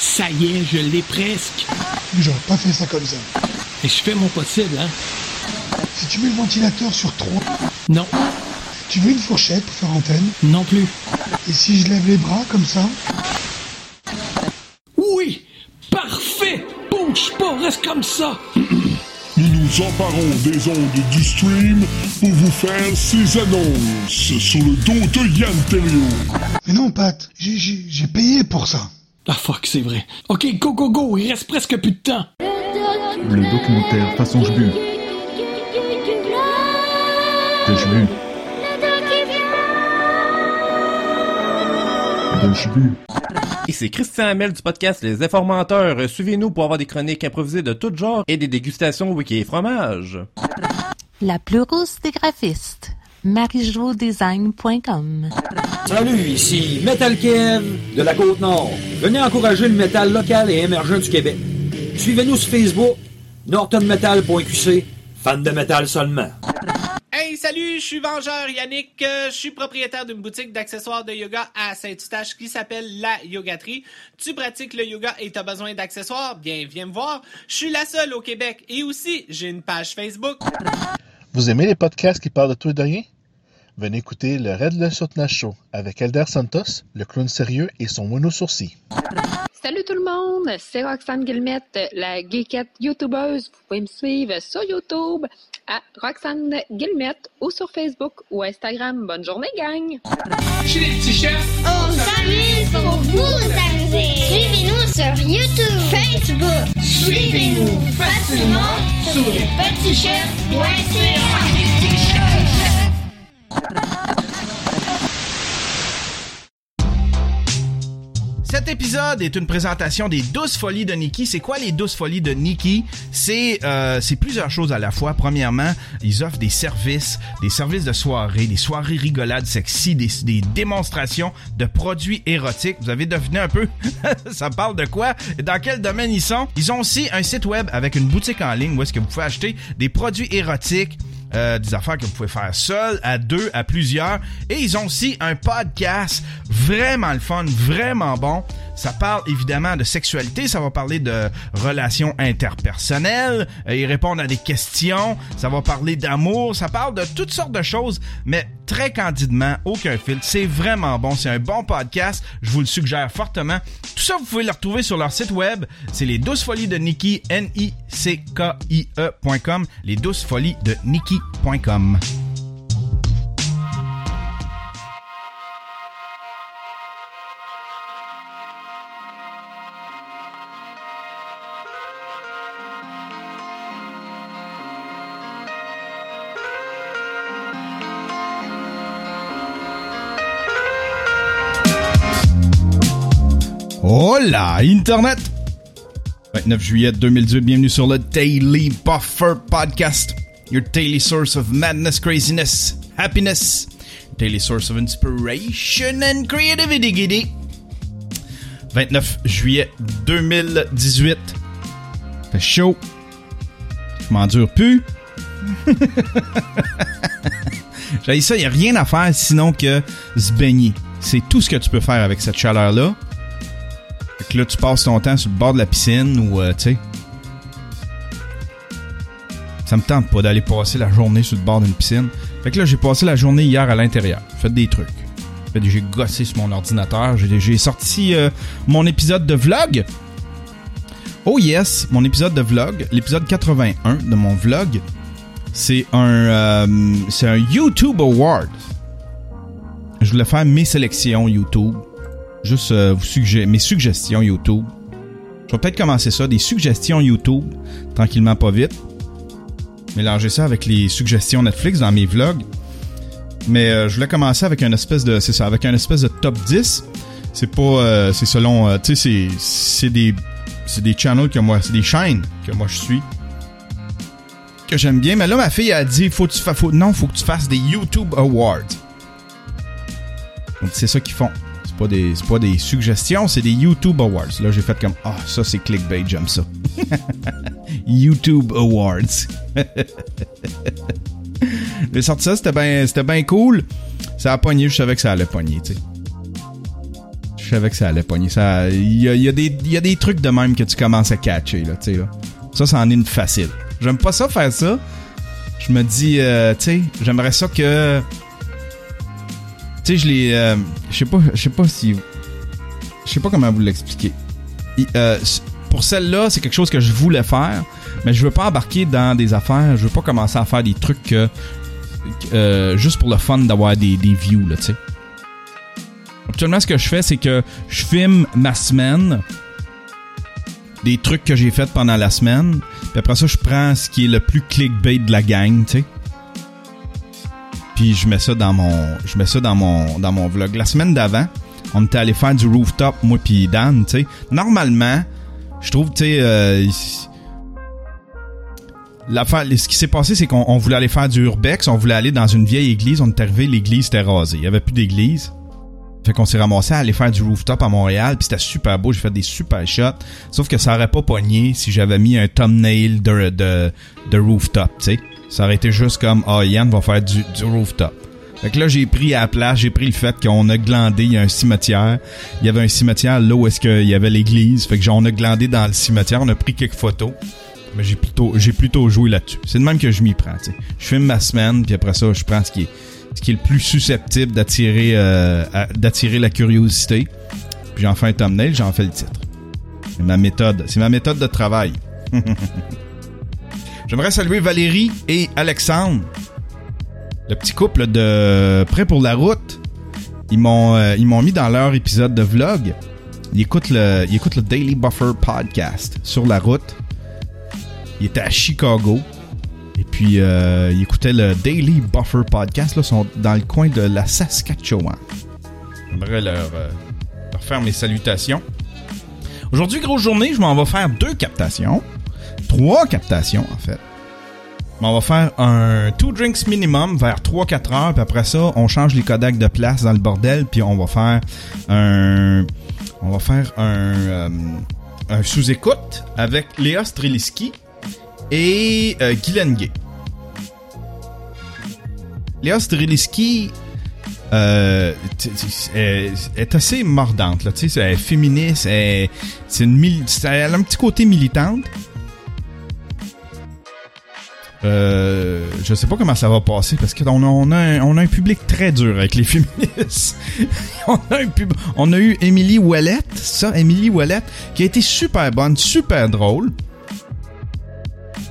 Ça y est, je l'ai presque. J'aurais pas fait ça comme ça. Et je fais mon possible, hein. Si tu mets le ventilateur sur 3, Non, tu veux une fourchette pour faire antenne non plus. Et si je lève les bras comme ça Oui, parfait. Bouge pas, reste comme ça. Nous nous emparons des ondes du stream pour vous faire ces annonces sur le dos de Yann Terriot. Mais non, Pat, j'ai payé pour ça. Ah fuck, c'est vrai. Ok, go, go, go, il reste presque plus de temps. Le documentaire façon je bu. Que je bu. Que je bu. Et c'est Christian Hamel du podcast Les Informateurs. Suivez-nous pour avoir des chroniques improvisées de tout genre et des dégustations wiki et fromage. La plus rousse des graphistes. marijodesign.com Salut, ici Metal Kev de la Côte-Nord. Venez encourager le métal local et émergent du Québec. Suivez-nous sur Facebook, nortonmetal.qc, fan de métal seulement. Hey, salut, je suis Vengeur Yannick. Euh, je suis propriétaire d'une boutique d'accessoires de yoga à Saint-Eustache qui s'appelle La Yogaterie. Tu pratiques le yoga et t'as besoin d'accessoires? Bien, viens me voir. Je suis la seule au Québec et aussi, j'ai une page Facebook. Vous aimez les podcasts qui parlent de tout et de rien? Venez écouter le Red Le Sotnash Show avec Elder Santos, le clown sérieux et son mono sourcil. Salut tout le monde, c'est Roxane Guillemette, la geekette youtubeuse. Vous pouvez me suivre sur YouTube à Roxane Guillemette ou sur Facebook ou Instagram. Bonne journée, gang! Chez les petits chefs, On s'amuse pour vous amuser. Suivez-nous sur YouTube, Facebook. Suivez-nous facilement sur lespetitchef.ca. épisode est une présentation des douze folies de Nikki. C'est quoi les douze folies de Nikki? C'est euh, plusieurs choses à la fois. Premièrement, ils offrent des services, des services de soirée, des soirées rigolades sexy, des, démonstrations de produits érotiques. Vous avez deviné un peu? Ça parle de quoi? Dans quel domaine ils sont? Ils ont aussi un site web avec une boutique en ligne où est-ce que vous pouvez acheter des produits érotiques, euh, des affaires que vous pouvez faire seul, à deux, à plusieurs. Et ils ont aussi un podcast vraiment le fun, vraiment bon. Ça parle évidemment de sexualité, ça va parler de relations interpersonnelles, euh, ils répondent à des questions, ça va parler d'amour, ça parle de toutes sortes de choses, mais très candidement, aucun filtre. C'est vraiment bon, c'est un bon podcast, je vous le suggère fortement. Tout ça, vous pouvez le retrouver sur leur site web, c'est les 12 folies de Nikki, N-I-C-K-I-E.com, les 12 folies de Nikki.com. Hola, Internet! 29 juillet 2018, bienvenue sur le Daily Buffer Podcast. Your daily source of madness, craziness, happiness. Daily source of inspiration and creativity. giddy. 29 juillet 2018. Fait chaud. Je m'endure plus. J'ai ça, il a rien à faire sinon que se baigner. C'est tout ce que tu peux faire avec cette chaleur-là. Fait que là, tu passes ton temps sur le bord de la piscine ou, euh, tu sais. Ça me tente pas d'aller passer la journée sur le bord d'une piscine. Fait que là, j'ai passé la journée hier à l'intérieur. Fait des trucs. Fait j'ai gossé sur mon ordinateur. J'ai j'ai sorti euh, mon épisode de vlog. Oh yes, mon épisode de vlog, l'épisode 81 de mon vlog, c'est un, euh, c'est un YouTube Award. Je voulais faire mes sélections YouTube. Juste euh, mes suggestions YouTube. Je vais peut-être commencer ça, des suggestions YouTube, tranquillement pas vite. Mélanger ça avec les suggestions Netflix dans mes vlogs. Mais euh, je voulais commencer avec un espèce de c'est ça, avec un espèce de top 10. C'est pas euh, c'est selon tu sais c'est c'est des c'est des channels que moi, c'est des chaînes que moi je suis que j'aime bien. Mais là ma fille a dit faut que tu fa- faut non, faut que tu fasses des YouTube Awards. Donc c'est ça qu'ils font. Pas des pas des suggestions, c'est des YouTube Awards. Là, j'ai fait comme ah, ça c'est clickbait, j'aime ça. YouTube Awards. j'ai sorti ça, c'était bien bien cool. Ça a pogné, je savais que ça allait pogner, tu sais. savais que ça allait pogner. Il y a, y a des trucs de même que tu commences à catcher, là, tu sais, là. Ça, ça en est une facile. J'aime pas ça faire ça. Je me dis, euh, tu sais, j'aimerais ça que... Je l'ai... euh, je sais pas, je sais pas si... Je sais pas comment vous l'expliquer. Euh, pour celle-là, c'est quelque chose que je voulais faire, mais je veux pas embarquer dans des affaires, je veux pas commencer à faire des trucs euh, juste pour le fun d'avoir des, des views, là, tu sais. Actuellement, ce que je fais, c'est que je filme ma semaine, des trucs que j'ai fait pendant la semaine, puis après ça, je prends ce qui est le plus clickbait de la gang, tu sais. Puis je mets ça dans mon, je mets ça dans mon, dans mon vlog. La semaine d'avant, on était allé faire du rooftop, moi puis Dan, tu sais. Normalement, je trouve, tu sais, euh, ce qui s'est passé, c'est qu'on on voulait aller faire du urbex, on voulait aller dans une vieille église, on est arrivé, l'église était rasée, il y avait plus d'église. Fait qu'on s'est ramassé à aller faire du rooftop à Montréal, puis c'était super beau, j'ai fait des super shots. Sauf que ça aurait pas pogné si j'avais mis un thumbnail de, de, de rooftop, tu sais. Ça aurait été juste comme, ah, Yann va faire du, du rooftop. Fait que là, j'ai pris à la place, j'ai pris le fait qu'on a glandé, il y a un cimetière. Il y avait un cimetière là où est-ce qu'il y avait l'église. Fait que on a glandé dans le cimetière, on a pris quelques photos. Mais j'ai plutôt, j'ai plutôt joué là-dessus. C'est de même que je m'y prends, tu. Je filme ma semaine, puis après ça, je prends ce qui est, ce qui est le plus susceptible d'attirer, euh, d'attirer la curiosité. Puis j'en fais un thumbnail, j'en fais le titre. C'est ma méthode. C'est ma méthode de travail. J'aimerais saluer Valérie et Alexandre. Le petit couple de Prêt pour la route. Ils m'ont, euh, ils m'ont mis dans leur épisode de vlog. Ils écoutent le, ils écoutent le Daily Buffer podcast sur la route. Ils étaient à Chicago. Et puis, euh, ils écoutaient le Daily Buffer podcast. Là, sont dans le coin de la Saskatchewan. J'aimerais leur, euh, leur faire mes salutations. Aujourd'hui, grosse journée, je m'en vais faire deux captations. Trois captations, en fait. On va faire un two drinks minimum vers 3-4 heures, puis après ça, on change les Kodak de place dans le bordel, puis on va faire un... On va faire un, euh, sous-écoute avec Léa Streliski et euh, Guylaine Gay. Léa Streliski euh, est, assez mordante, là, tu sais, elle est féministe, c'est une elle a un petit côté militante. Euh, je sais pas comment ça va passer parce qu'on a, on a, un, on a un public très dur avec les féministes. on, a un pub- on a eu Émilie Ouellette, ça, Émilie Ouellette, qui a été super bonne, super drôle.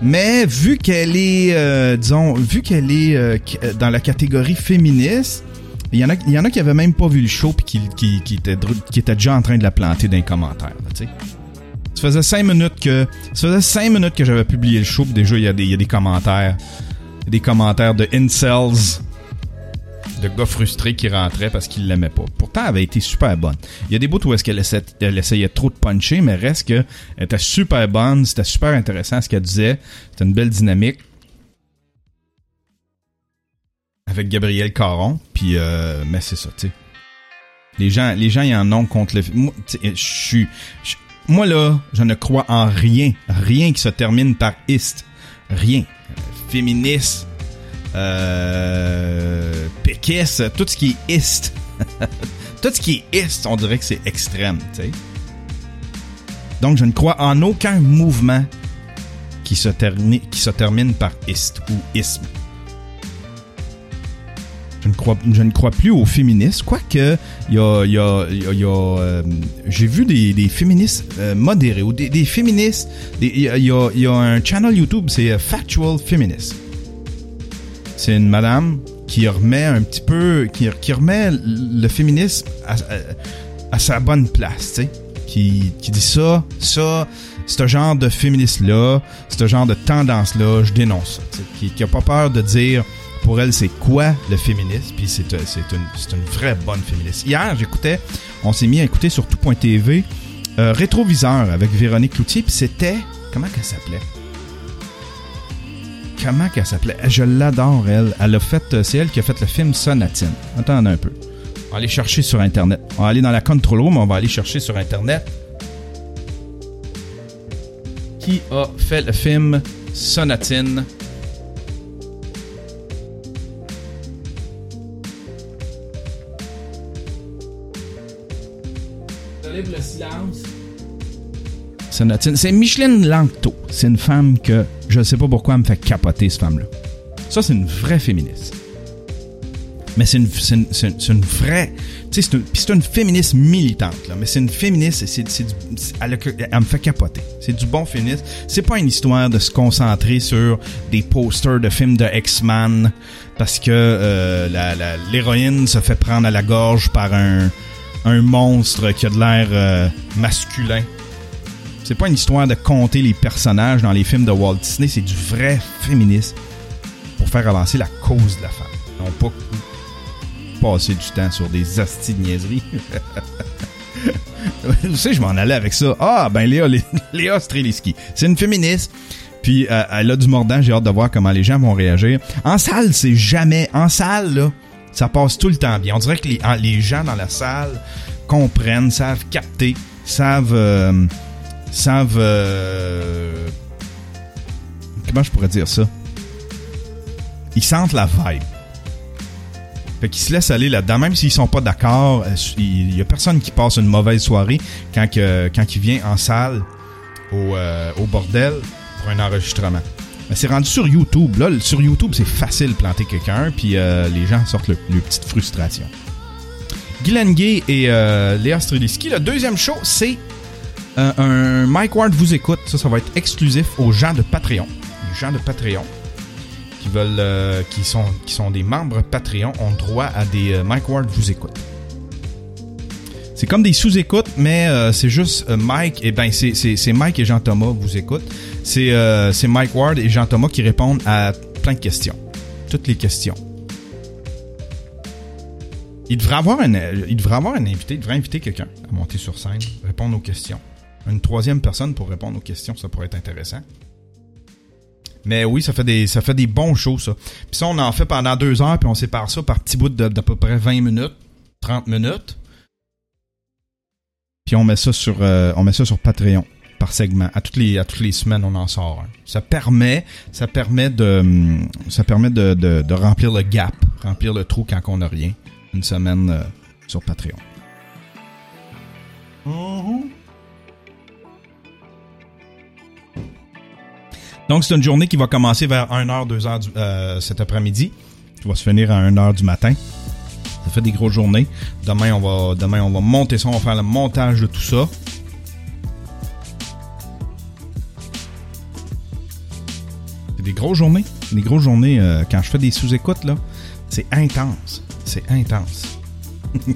Mais vu qu'elle est, euh, disons, vu qu'elle est euh, euh, dans la catégorie féministe, il y en a, il y en a qui avaient même pas vu le show puis qui, qui, étaient, qui déjà en train de la planter dans les commentaires, tu sais. Ça faisait cinq minutes que, ça faisait minutes que j'avais publié le show, déjà il y a des, il y a des commentaires, des commentaires de incels, de gars frustrés qui rentraient parce qu'ils l'aimaient pas. Pourtant, elle avait été super bonne. Il y a des bouts où est-ce qu'elle essayait trop de puncher, mais reste que elle était super bonne, c'était super intéressant ce qu'elle disait, c'était une belle dynamique. Avec Gabriel Caron, puis euh, mais c'est ça, tu sais. Les gens, les gens, ils en ont contre le. Moi, je suis. Moi, là, je ne crois en rien. Rien qui se termine par ist. Rien. Féministe. Euh, péquiste. Tout ce qui est ist. tout ce qui est ist, on dirait que c'est extrême. Donc, je ne crois en aucun mouvement qui se, termine, qui se termine par ist ou isme. Je ne crois, plus aux féministes, quoique il y a, j'ai vu des, féministes euh, modérés ou des, féministes. Il y, a, un channel YouTube, c'est euh, Factual Feminist. C'est une madame qui remet un petit peu, qui, remet le féminisme à, sa bonne place, tu sais. Qui, dit ça, ça, ce genre de féministe-là, ce genre de tendance-là, je dénonce ça. Qui, qui a pas peur de dire pour elle c'est quoi le féminisme, puis c'est euh, une, une vraie bonne féministe. Hier, j'écoutais, on s'est mis à écouter sur tout.tv euh, Rétroviseur avec Véronique Cloutier, puis c'était, comment qu'elle s'appelait? Comment qu'elle s'appelait? Je l'adore, elle. Elle a fait, euh, c'est elle qui a fait le film Sonatine. Attendez un peu. On va aller chercher sur Internet. On va aller dans la control room, on va aller chercher sur Internet. Qui a fait le film Sonatine? Le silence. C'est Micheline Langto. C'est une femme que je sais pas pourquoi elle me fait capoter, cette femme-là. Ça, c'est une vraie féministe. Mais c'est une, vraie. Tu c'est une, féministe militante, là. Mais c'est une féministe et elle, elle me fait capoter. C'est du bon féministe. C'est pas une histoire de se concentrer sur des posters de films de X-Men parce que euh, l'héroïne se fait prendre à la gorge par un, un monstre qui a de l'air euh, masculin. C'est pas une histoire de compter les personnages dans les films de Walt Disney, c'est du vrai féminisme pour faire avancer la cause de la femme. Non pas passer du temps sur des astis de niaiseries. Vous savez, je m'en allais avec ça. Ah, ben Léa, Lé- Léa Streliski. C'est une féministe. Puis euh, elle a du mordant, j'ai hâte de voir comment les gens vont réagir. En salle, c'est jamais... En salle, là, ça passe tout le temps bien. On dirait que les, les gens dans la salle comprennent, savent capter, savent... euh, savent... euh, comment je pourrais dire ça? Ils sentent la vibe. Fait qu'ils se laissent aller là-dedans, même s'ils sont pas d'accord. euh, Il y a personne qui passe une mauvaise soirée quand, que, il vient en salle au bordel pour un enregistrement. Mais c'est rendu sur YouTube. Là, sur YouTube, c'est facile de planter quelqu'un, puis euh, les gens sortent le, le petite frustration. Guylaine Gay et euh, Léa Streliski. Le deuxième show, c'est euh, un Mike Ward vous écoute. Ça, ça va être exclusif aux gens de Patreon. Les gens de Patreon qui veulent, qui sont, qui sont des membres Patreon ont droit à des Mike Ward vous écoute. C'est comme des sous-écoutes, mais euh, c'est juste euh, Mike et ben c'est, c'est, Mike et Jean Thomas vous écoutent. C'est, euh, c'est Mike Ward et Jean Thomas qui répondent à plein de questions, toutes les questions. Il devrait avoir un, il avoir un invité, il devrait inviter quelqu'un à monter sur scène, répondre aux questions. Une troisième personne pour répondre aux questions, ça pourrait être intéressant. Mais oui, ça fait des, ça fait des bons shows, ça. Puis ça, on en fait pendant deux heures, puis on sépare ça par petits bouts d'à peu près 20 minutes, 30 minutes. Puis on met ça sur, euh, on met ça sur Patreon par segment. À toutes les, à toutes les semaines, on en sort un. Ça permet, ça permet de, hum, ça permet de, de, remplir le gap, remplir le trou quand on n'a rien. Une semaine euh, sur Patreon. Donc, c'est une journée qui va commencer vers 1h, 2h du- euh, cet après-midi, qui va se finir à 1h du matin. Ça fait des grosses journées. Demain, on va, demain, on va monter ça, on va faire le montage de tout ça. C'est des grosses journées. Des grosses journées. euh, quand je fais des sous-écoutes, là, c'est intense. C'est intense.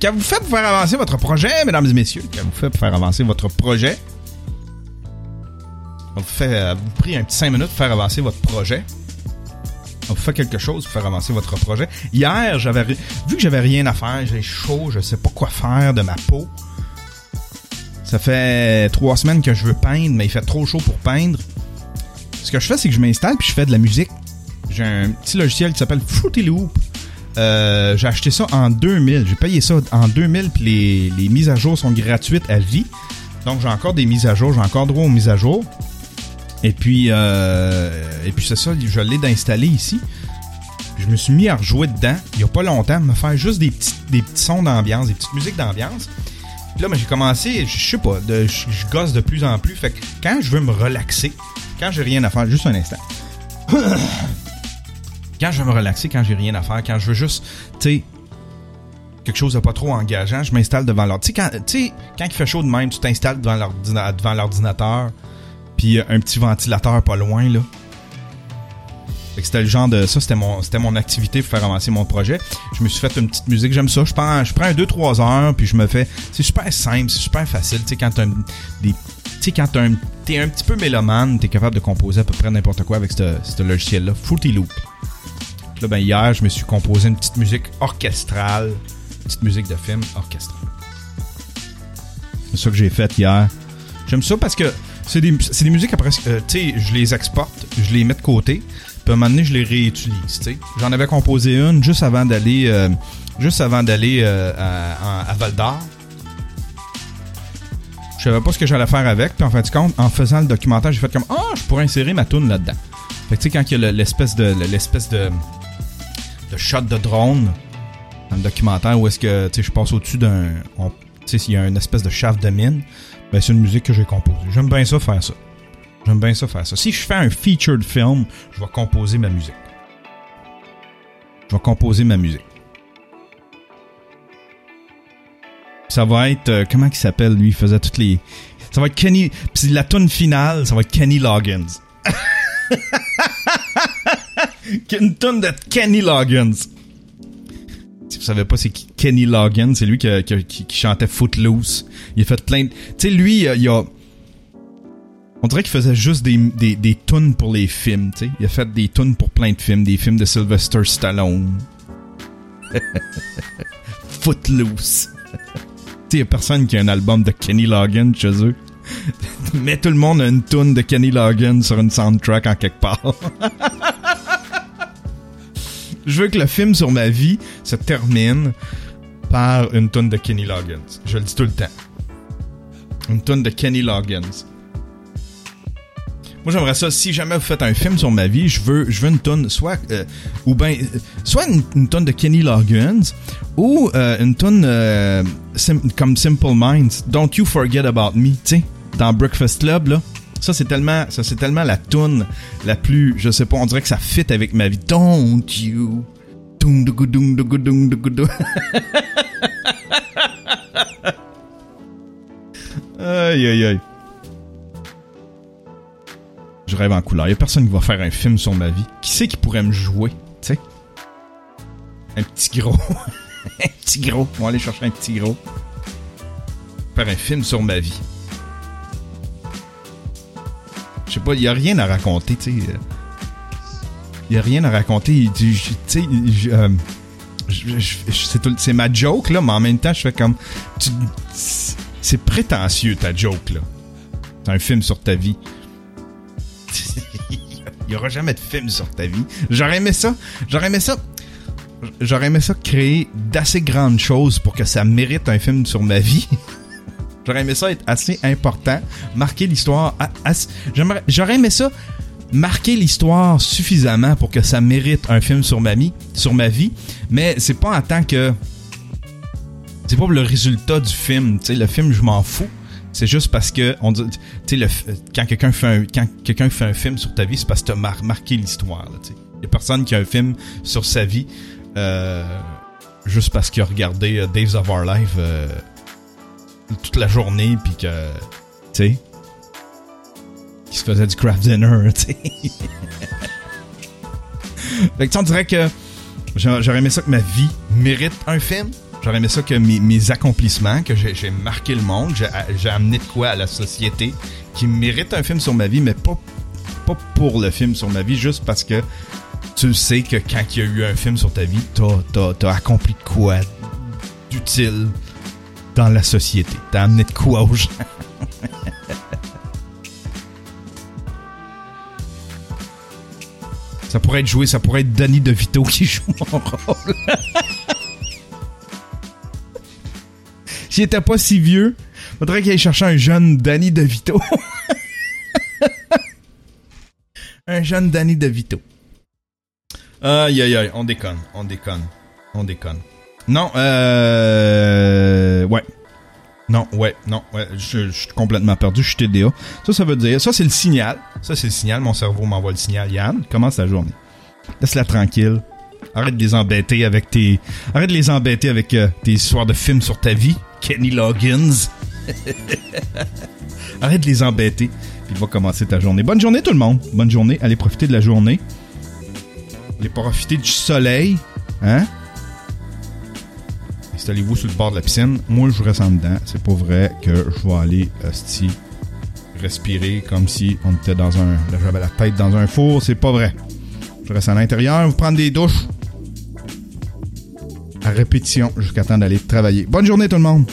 quand vous faites pour faire avancer votre projet, mesdames et messieurs, quand vous faites faire avancer votre projet, on vous fait, euh, vous prie un petit 5 minutes pour faire avancer votre projet. Fait quelque chose pour faire avancer votre projet. Hier, j'avais vu que j'avais rien à faire, j'ai chaud, je sais pas quoi faire de ma peau. Ça fait trois semaines que je veux peindre, mais il fait trop chaud pour peindre. Ce que je fais, c'est que je m'installe puis je fais de la musique. J'ai un petit logiciel qui s'appelle Fruity Loop. Euh, j'ai acheté ça en 2000. J'ai payé ça en 2000 puis les mises à jour sont gratuites à vie. Donc j'ai encore des mises à jour, j'ai encore droit aux mises à jour. Et puis, euh, et puis c'est ça, je l'ai d'installer ici. Je me suis mis à rejouer dedans, il y a pas longtemps, me faire juste des petits, des petits sons d'ambiance, des petites musiques d'ambiance. Puis là, ben, j'ai commencé, je sais pas, je, gosse de plus en plus. Fait que quand je veux me relaxer, quand j'ai rien à faire, juste un instant. quand je veux me relaxer, quand j'ai rien à faire, quand je veux juste, tu sais, quelque chose de pas trop engageant, je m'installe devant l'ordinateur. Tu sais, quand, quand il fait chaud de même, tu t'installes devant l'ordinateur, puis euh, un petit ventilateur pas loin, là. Fait que c'était le genre de ça, c'était mon, c'était mon activité pour faire avancer mon projet. Je me suis fait une petite musique, j'aime ça. Je prends, je prends un 2-3 heures, puis je me fais. C'est super simple, c'est super facile. Tu sais, quand un- des, tu quand t'as un- t'es un petit peu mélomane, t'es capable de composer à peu près n'importe quoi avec ce logiciel-là, Fruity Loop. Là, ben, hier, je me suis composé une petite musique orchestrale, une petite musique de film orchestrale. C'est ça que j'ai fait hier. J'aime ça parce que c'est des, des musiques après, euh, tu sais, je les exporte, je les mets de côté, puis à un moment donné, je les réutilise, tu sais. J'en avais composé une juste avant d'aller, euh, juste avant d'aller euh, à, Val d'Or. Je savais pas ce que j'allais faire avec, puis en fin de compte, en faisant le documentaire, j'ai fait comme ah, je pourrais insérer ma tune là-dedans. Fait que tu sais quand il y a le- l'espèce de l'espèce de de shot de drone dans le documentaire où est-ce que tu sais je passe au-dessus d'un Tu sais, s'il y a une espèce de shaft de mine, ben c'est une musique que j'ai composée. J'aime bien ça faire ça. J'aime bien ça faire ça. Si je fais un featured film, je vais composer ma musique. Je vais composer ma musique. Ça va être euh, comment il s'appelle lui, il faisait toutes les ça va être Kenny puis la tune finale, ça va être Kenny Loggins. une tune de Kenny Loggins. Si vous savez pas c'est Kenny Loggins, c'est lui qui, chantait Footloose. Il a fait plein de... Tu sais, lui, euh, il a... On dirait qu'il faisait juste des, des, des tunes pour les films, tu sais. Il a fait des tunes pour plein de films, des films de Sylvester Stallone. Footloose. tu sais, a personne qui a un album de Kenny Loggins chez eux. Mais tout le monde a une tune de Kenny Loggins sur une soundtrack en quelque part. Je veux que le film sur ma vie se termine par une tune de Kenny Loggins. Je le dis tout le temps. Une tune de Kenny Loggins. Moi, j'aimerais ça. Si jamais vous faites un film sur ma vie, je veux, je veux une tonne, soit euh, ou ben, soit une, tonne de Kenny Loggins ou euh, une tonne euh, comme Simple Minds. Don't you forget about me, tu sais, dans Breakfast Club là. Ça c'est tellement, ça c'est tellement la tune la plus, je sais pas, on dirait que ça fit avec ma vie. Don't you? Aïe aïe aïe. Je rêve en couleur. Il a personne qui va faire un film sur ma vie. Qui c'est qui pourrait me jouer, tu sais? Un petit gros. un petit gros. On va aller chercher un petit gros. Faire un film sur ma vie. Sais pas, il y a rien à raconter, tu sais. Il y a rien à raconter. Tu sais, euh, c'est ma joke, là, mais en même temps, je fais comme... C'est prétentieux, ta joke, là. C'est un film sur ta vie. Il y aura jamais de film sur ta vie. J'aurais aimé ça. J'aurais aimé ça. J'aurais aimé ça créer d'assez grandes choses pour que ça mérite un film sur ma vie. J'aurais aimé ça être assez important, marquer l'histoire. J'aurais aimé ça marquer l'histoire suffisamment pour que ça mérite un film sur ma vie, sur ma vie. Mais c'est pas en tant que c'est pas pour le résultat du film. Tu sais, le film, je m'en fous. C'est juste parce que on dit, tu quand quelqu'un fait un quand quelqu'un fait un film sur ta vie, c'est parce que t'as mar- marqué l'histoire. tu. Il y a personne qui a un film sur sa vie euh, juste parce qu'il a regardé euh, Days of Our Life euh, toute la journée puis que tu sais qui se faisait du craft dinner, tu sais. fait que tu on dirait que j'a- j'aurais aimé ça que ma vie mérite un film. J'aurais aimé ça que mes, accomplissements, que j'ai marqué le monde, j'ai amené de quoi à la société, qui mérite un film sur ma vie, mais pas, pour le film sur ma vie, juste parce que tu sais que quand il y a eu un film sur ta vie, t'as t'as accompli de quoi d'utile dans la société. T'as amené de quoi aux gens? Ça pourrait être joué, ça pourrait être Danny DeVito qui joue mon rôle. S'il était pas si vieux, faudrait qu'il aille chercher un jeune Danny DeVito. un jeune Danny DeVito. Aïe aïe aïe, on déconne, on déconne, on déconne. Non, euh... Ouais. Non, ouais, non, ouais, je, suis complètement perdu, je suis TDA. Ça, ça veut dire, ça c'est le signal. Ça c'est le signal, mon cerveau m'envoie le signal. Yann, commence la journée. Laisse-la tranquille. Arrête de les embêter avec tes... Arrête de les embêter avec euh, tes histoires de films sur ta vie. Kenny Loggins. Arrête de les embêter. Puis va commencer ta journée. Bonne journée tout le monde. Bonne journée. Allez profiter de la journée. Allez profiter du soleil. Hein? Installez-vous sur le bord de la piscine. Moi, je reste en dedans. C'est pas vrai que je vais aller hostie, respirer comme si on était dans un. J'avais la tête dans un four. C'est pas vrai. Je reste à l'intérieur, vous prendre des douches. À répétition jusqu'à temps d'aller travailler. Bonne journée tout le monde.